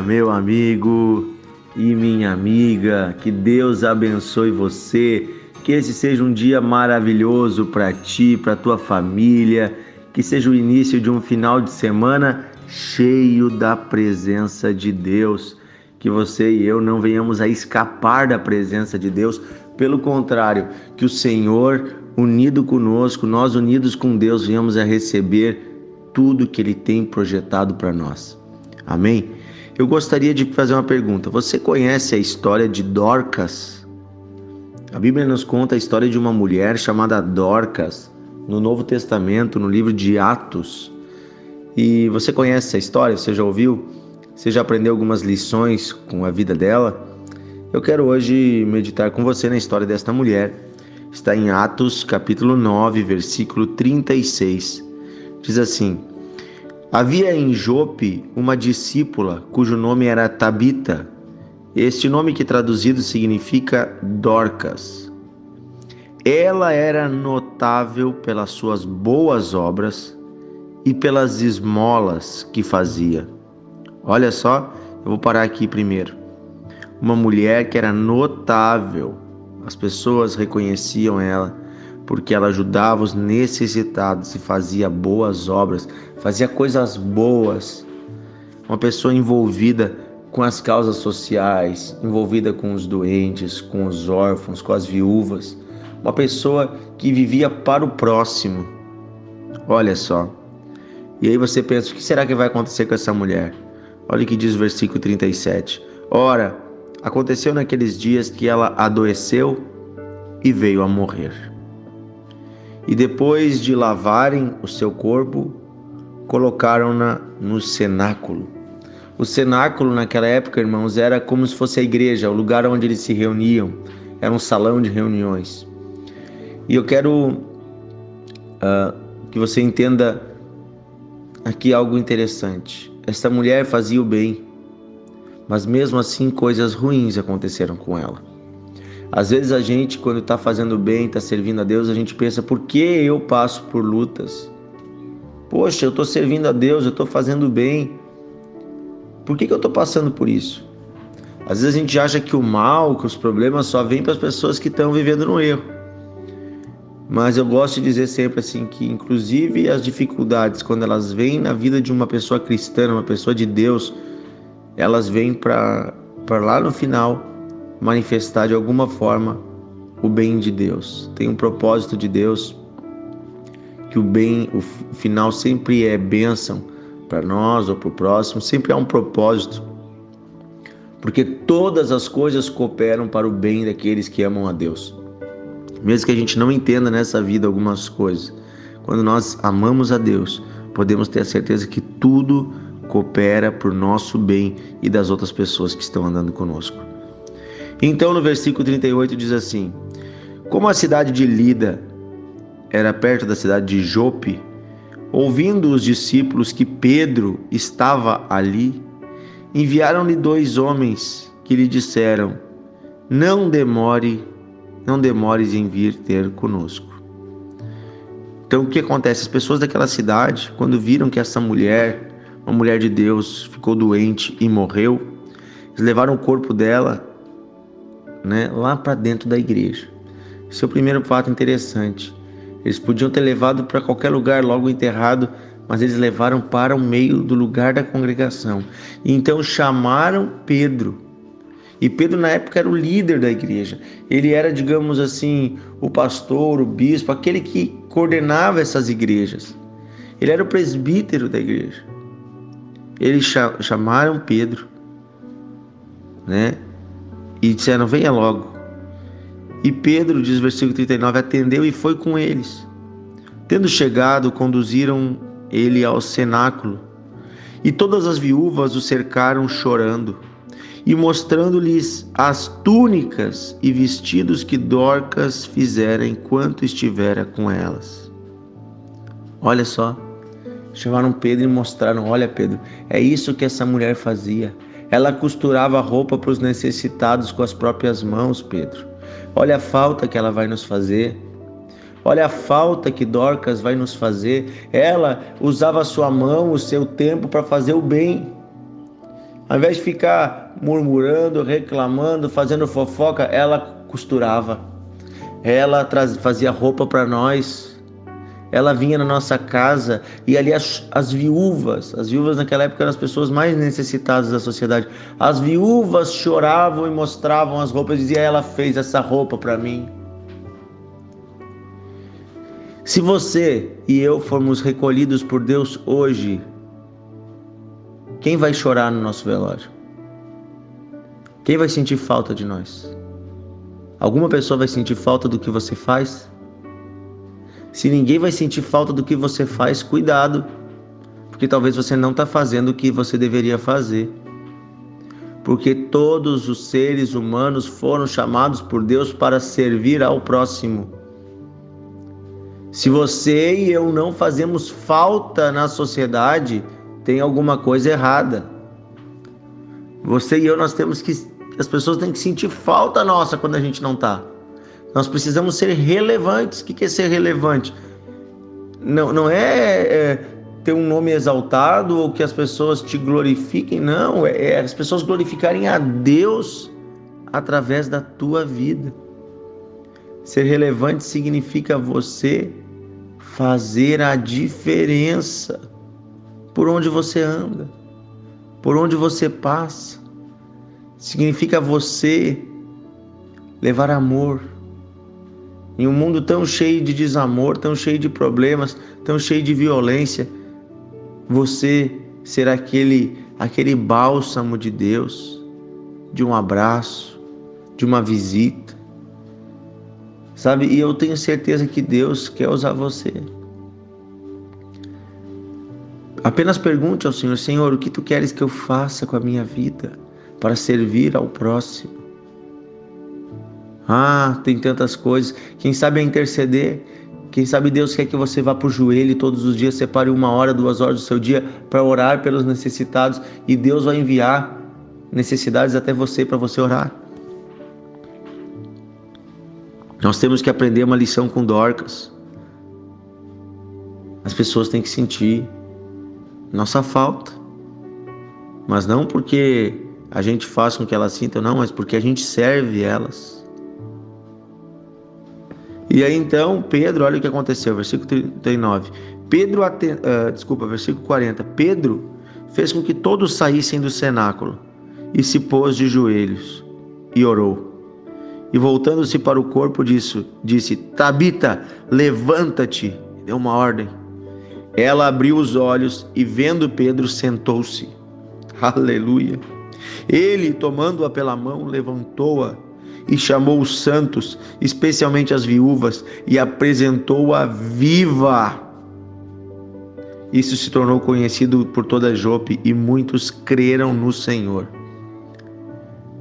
meu amigo e minha amiga. Que Deus abençoe você. Que esse seja um dia maravilhoso para ti, para tua família. Que seja o início de um final de semana cheio da presença de Deus. Que você e eu não venhamos a escapar da presença de Deus. Pelo contrário, que o Senhor, unido conosco, nós unidos com Deus, venhamos a receber tudo que Ele tem projetado para nós. Amém? Eu gostaria de fazer uma pergunta. Você conhece a história de Dorcas? A Bíblia nos conta a história de uma mulher chamada Dorcas no Novo Testamento, no livro de Atos. E você conhece essa história? Você já ouviu? Você já aprendeu algumas lições com a vida dela? Eu quero hoje meditar com você na história desta mulher. Está em Atos, capítulo 9, versículo 36. Diz assim: Havia em Jope uma discípula cujo nome era Tabita. Este nome que traduzido significa Dorcas. Ela era notável pelas suas boas obras e pelas esmolas que fazia. Olha só, eu vou parar aqui primeiro. Uma mulher que era notável, as pessoas reconheciam ela porque ela ajudava os necessitados e fazia boas obras, fazia coisas boas. Uma pessoa envolvida com as causas sociais, envolvida com os doentes, com os órfãos, com as viúvas. Uma pessoa que vivia para o próximo. Olha só. E aí você pensa: o que será que vai acontecer com essa mulher? Olha o que diz o versículo 37. Ora, aconteceu naqueles dias que ela adoeceu e veio a morrer. E depois de lavarem o seu corpo, colocaram-na no cenáculo. O cenáculo naquela época, irmãos, era como se fosse a igreja, o lugar onde eles se reuniam. Era um salão de reuniões. E eu quero uh, que você entenda aqui algo interessante. Esta mulher fazia o bem, mas mesmo assim coisas ruins aconteceram com ela. Às vezes a gente, quando está fazendo bem, está servindo a Deus, a gente pensa: por que eu passo por lutas? Poxa, eu estou servindo a Deus, eu estou fazendo bem. Por que, que eu estou passando por isso? Às vezes a gente acha que o mal, que os problemas só vêm para as pessoas que estão vivendo no erro. Mas eu gosto de dizer sempre assim que, inclusive, as dificuldades, quando elas vêm na vida de uma pessoa cristã, uma pessoa de Deus, elas vêm para lá no final manifestar de alguma forma o bem de Deus. Tem um propósito de Deus que o bem, o final sempre é bênção para nós ou para o próximo, sempre há um propósito. Porque todas as coisas cooperam para o bem daqueles que amam a Deus. Mesmo que a gente não entenda nessa vida algumas coisas, quando nós amamos a Deus, podemos ter a certeza que tudo coopera para o nosso bem e das outras pessoas que estão andando conosco. Então, no versículo 38 diz assim: Como a cidade de Lida era perto da cidade de Jope, ouvindo os discípulos que Pedro estava ali, enviaram-lhe dois homens que lhe disseram: Não demore, não demores em vir ter conosco. Então, o que acontece? As pessoas daquela cidade, quando viram que essa mulher, uma mulher de Deus, ficou doente e morreu, eles levaram o corpo dela né, lá para dentro da igreja. Esse é o primeiro fato interessante. Eles podiam ter levado para qualquer lugar, logo enterrado, mas eles levaram para o meio do lugar da congregação. E então chamaram Pedro. E Pedro, na época, era o líder da igreja. Ele era, digamos assim, o pastor, o bispo, aquele que coordenava essas igrejas. Ele era o presbítero da igreja. Eles chamaram Pedro, né? E disseram: Venha logo. E Pedro, diz o versículo 39, atendeu e foi com eles. Tendo chegado, conduziram ele ao cenáculo. E todas as viúvas o cercaram chorando, e mostrando-lhes as túnicas e vestidos que Dorcas fizera enquanto estivera com elas. Olha só, chamaram Pedro e mostraram: Olha, Pedro, é isso que essa mulher fazia. Ela costurava roupa para os necessitados com as próprias mãos, Pedro. Olha a falta que ela vai nos fazer. Olha a falta que Dorcas vai nos fazer. Ela usava a sua mão, o seu tempo para fazer o bem. Ao invés de ficar murmurando, reclamando, fazendo fofoca, ela costurava. Ela fazia roupa para nós ela vinha na nossa casa e ali as, as viúvas, as viúvas naquela época eram as pessoas mais necessitadas da sociedade. As viúvas choravam e mostravam as roupas, dizia ela fez essa roupa para mim. Se você e eu formos recolhidos por Deus hoje, quem vai chorar no nosso velório? Quem vai sentir falta de nós? Alguma pessoa vai sentir falta do que você faz? Se ninguém vai sentir falta do que você faz, cuidado, porque talvez você não está fazendo o que você deveria fazer. Porque todos os seres humanos foram chamados por Deus para servir ao próximo. Se você e eu não fazemos falta na sociedade, tem alguma coisa errada. Você e eu nós temos que as pessoas têm que sentir falta nossa quando a gente não está. Nós precisamos ser relevantes. O que é ser relevante? Não, não é, é ter um nome exaltado ou que as pessoas te glorifiquem, não. É, é as pessoas glorificarem a Deus através da tua vida. Ser relevante significa você fazer a diferença por onde você anda, por onde você passa. Significa você levar amor, em um mundo tão cheio de desamor, tão cheio de problemas, tão cheio de violência, você será aquele aquele bálsamo de Deus, de um abraço, de uma visita. Sabe? E eu tenho certeza que Deus quer usar você. Apenas pergunte ao Senhor: Senhor, o que tu queres que eu faça com a minha vida para servir ao próximo? Ah, tem tantas coisas. Quem sabe é interceder. Quem sabe Deus quer que você vá para o joelho todos os dias, separe uma hora, duas horas do seu dia para orar pelos necessitados e Deus vai enviar necessidades até você para você orar. Nós temos que aprender uma lição com Dorcas. As pessoas têm que sentir nossa falta, mas não porque a gente faz com que elas sintam, não, mas porque a gente serve elas. E aí então, Pedro, olha o que aconteceu, versículo 39. Pedro, uh, desculpa, versículo 40. Pedro fez com que todos saíssem do cenáculo e se pôs de joelhos e orou. E voltando-se para o corpo, disse, disse: Tabita, levanta-te. Deu uma ordem. Ela abriu os olhos e, vendo Pedro, sentou-se. Aleluia. Ele, tomando-a pela mão, levantou-a e chamou os santos, especialmente as viúvas, e apresentou-a viva. Isso se tornou conhecido por toda Jope e muitos creram no Senhor.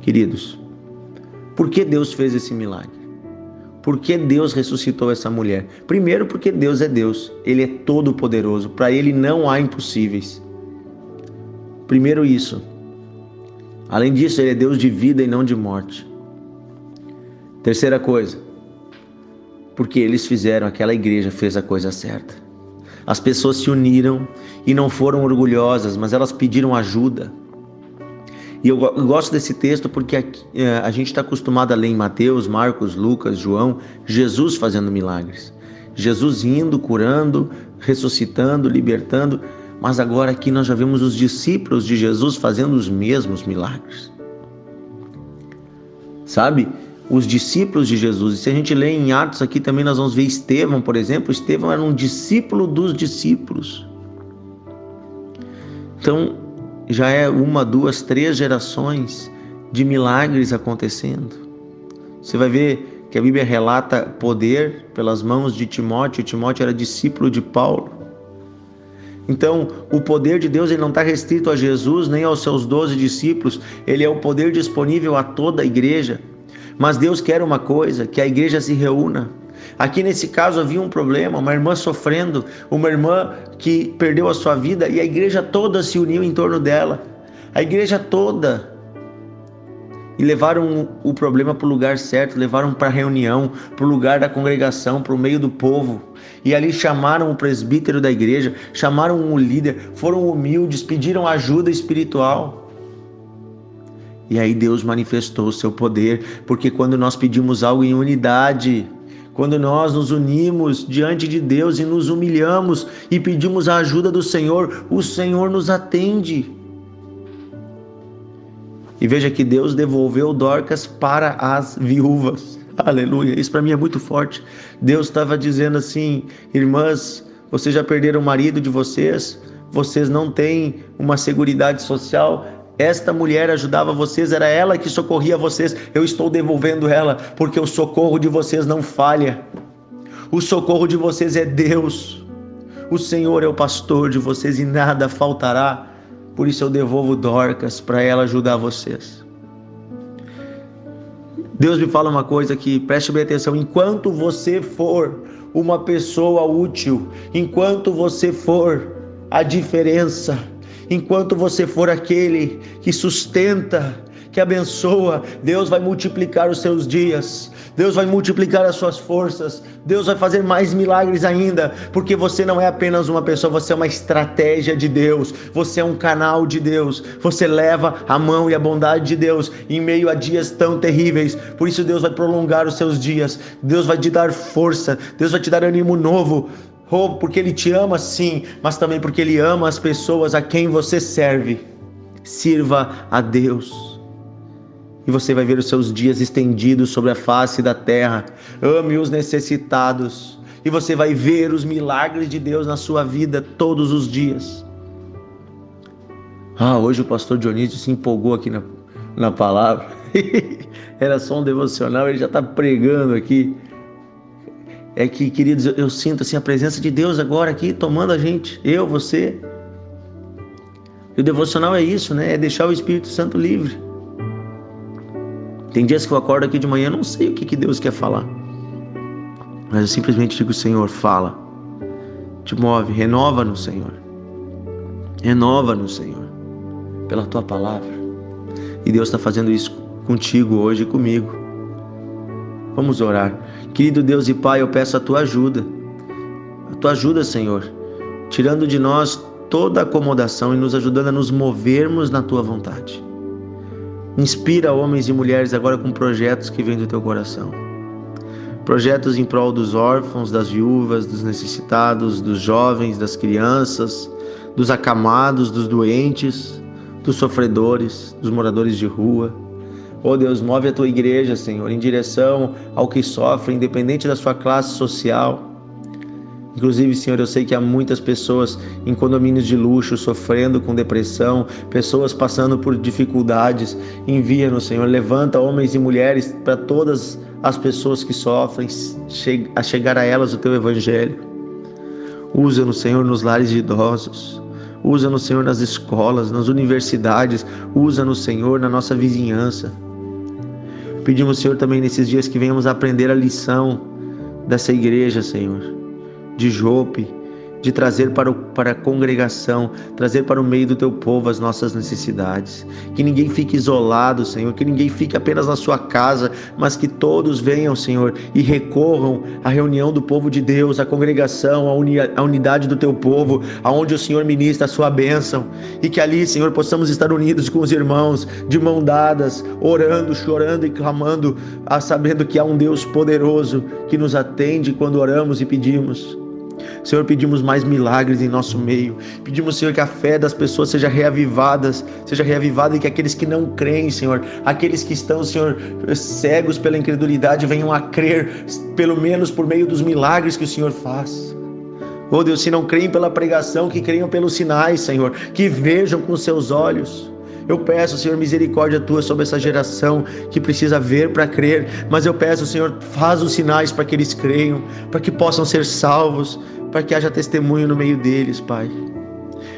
Queridos, por que Deus fez esse milagre? Por que Deus ressuscitou essa mulher? Primeiro, porque Deus é Deus, Ele é todo-poderoso, para Ele não há impossíveis. Primeiro, isso. Além disso, Ele é Deus de vida e não de morte. Terceira coisa, porque eles fizeram, aquela igreja fez a coisa certa. As pessoas se uniram e não foram orgulhosas, mas elas pediram ajuda. E eu, gosto desse texto porque a, é, a gente está acostumado a ler em Mateus, Marcos, Lucas, João, Jesus fazendo milagres. Jesus indo, curando, ressuscitando, libertando, mas agora aqui nós já vemos os discípulos de Jesus fazendo os mesmos milagres. Sabe? Os discípulos de Jesus. E se a gente lê em Atos aqui também nós vamos ver Estevão, por exemplo. Estevão era um discípulo dos discípulos. Então já é uma, duas, três gerações de milagres acontecendo. Você vai ver que a Bíblia relata poder pelas mãos de Timóteo. Timóteo era discípulo de Paulo. Então, o poder de Deus ele não está restrito a Jesus nem aos seus doze discípulos, ele é o poder disponível a toda a igreja. Mas Deus quer uma coisa, que a igreja se reúna. Aqui nesse caso havia um problema, uma irmã sofrendo, uma irmã que perdeu a sua vida e a igreja toda se uniu em torno dela. A igreja toda. E levaram o problema para o lugar certo, levaram para a reunião, para o lugar da congregação, para o meio do povo. E ali chamaram o presbítero da igreja, chamaram o líder, foram humildes, pediram ajuda espiritual. E aí Deus manifestou o seu poder, porque quando nós pedimos algo em unidade, quando nós nos unimos diante de Deus e nos humilhamos e pedimos a ajuda do Senhor, o Senhor nos atende. E veja que Deus devolveu Dorcas para as viúvas. Aleluia. Isso para mim é muito forte. Deus estava dizendo assim: irmãs, vocês já perderam o marido de vocês, vocês não têm uma seguridade social. Esta mulher ajudava vocês, era ela que socorria vocês. Eu estou devolvendo ela, porque o socorro de vocês não falha. O socorro de vocês é Deus. O Senhor é o pastor de vocês e nada faltará. Por isso eu devolvo Dorcas para ela ajudar vocês. Deus me fala uma coisa aqui, preste bem atenção. Enquanto você for uma pessoa útil, enquanto você for a diferença, enquanto você for aquele que sustenta, que abençoa, Deus vai multiplicar os seus dias. Deus vai multiplicar as suas forças, Deus vai fazer mais milagres ainda, porque você não é apenas uma pessoa, você é uma estratégia de Deus, você é um canal de Deus, você leva a mão e a bondade de Deus em meio a dias tão terríveis. Por isso, Deus vai prolongar os seus dias, Deus vai te dar força, Deus vai te dar ânimo novo. Porque Ele te ama sim, mas também porque Ele ama as pessoas a quem você serve. Sirva a Deus e você vai ver os seus dias estendidos sobre a face da terra. Ame os necessitados e você vai ver os milagres de Deus na sua vida todos os dias. Ah, hoje o pastor Dionísio se empolgou aqui na, na palavra. Era só um devocional, ele já está pregando aqui. É que, queridos, eu, eu sinto assim a presença de Deus agora aqui tomando a gente, eu, você. E o devocional é isso, né? É deixar o Espírito Santo livre. Tem dias que eu acordo aqui de manhã não sei o que, que Deus quer falar. Mas eu simplesmente digo, Senhor, fala. Te move, renova no Senhor. Renova no Senhor. Pela tua palavra. E Deus está fazendo isso contigo hoje e comigo. Vamos orar. Querido Deus e Pai, eu peço a tua ajuda. A tua ajuda, Senhor. Tirando de nós toda acomodação e nos ajudando a nos movermos na tua vontade. Inspira homens e mulheres agora com projetos que vêm do teu coração. Projetos em prol dos órfãos, das viúvas, dos necessitados, dos jovens, das crianças, dos acamados, dos doentes, dos sofredores, dos moradores de rua. Oh Deus, move a tua igreja, Senhor, em direção ao que sofre, independente da sua classe social Inclusive, Senhor, eu sei que há muitas pessoas em condomínios de luxo sofrendo com depressão, pessoas passando por dificuldades. Envia-nos, Senhor, levanta homens e mulheres para todas as pessoas que sofrem, a chegar a elas o teu evangelho. Usa-nos, Senhor, nos lares de idosos. Usa-nos, Senhor, nas escolas, nas universidades. Usa-nos, Senhor, na nossa vizinhança. Pedimos, Senhor, também nesses dias que venhamos aprender a lição dessa igreja, Senhor de Jope, de trazer para, o, para a congregação, trazer para o meio do teu povo as nossas necessidades. Que ninguém fique isolado, Senhor, que ninguém fique apenas na sua casa, mas que todos venham, Senhor, e recorram à reunião do povo de Deus, à congregação, à, uni, à unidade do teu povo, aonde o Senhor ministra a sua bênção. E que ali, Senhor, possamos estar unidos com os irmãos, de mão dadas, orando, chorando e clamando, sabendo que há um Deus poderoso que nos atende quando oramos e pedimos. Senhor, pedimos mais milagres em nosso meio. Pedimos, Senhor, que a fé das pessoas seja reavivada, seja reavivada e que aqueles que não creem, Senhor, aqueles que estão, Senhor, cegos pela incredulidade, venham a crer, pelo menos por meio dos milagres que o Senhor faz. Oh Deus, se não creem pela pregação, que creiam pelos sinais, Senhor, que vejam com seus olhos. Eu peço, Senhor, misericórdia tua sobre essa geração que precisa ver para crer, mas eu peço, Senhor, faz os sinais para que eles creiam, para que possam ser salvos, para que haja testemunho no meio deles, Pai.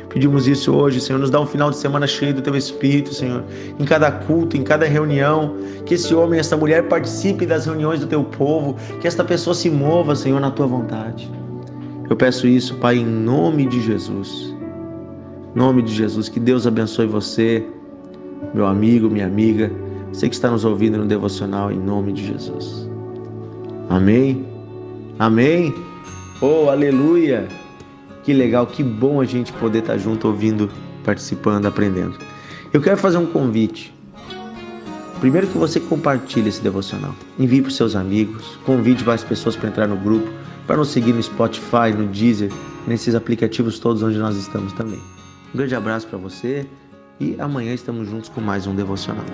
Pedimos isso hoje, Senhor. Nos dá um final de semana cheio do Teu Espírito, Senhor. Em cada culto, em cada reunião. Que esse homem, essa mulher participe das reuniões do Teu povo. Que esta pessoa se mova, Senhor, na Tua vontade. Eu peço isso, Pai, em nome de Jesus. Nome de Jesus. Que Deus abençoe você, meu amigo, minha amiga. Você que está nos ouvindo no devocional, em nome de Jesus. Amém. Amém. Oh, aleluia! Que legal, que bom a gente poder estar junto ouvindo, participando, aprendendo. Eu quero fazer um convite. Primeiro que você compartilhe esse devocional. Envie para os seus amigos, convide mais pessoas para entrar no grupo, para nos seguir no Spotify, no Deezer, nesses aplicativos todos onde nós estamos também. Um grande abraço para você e amanhã estamos juntos com mais um devocional.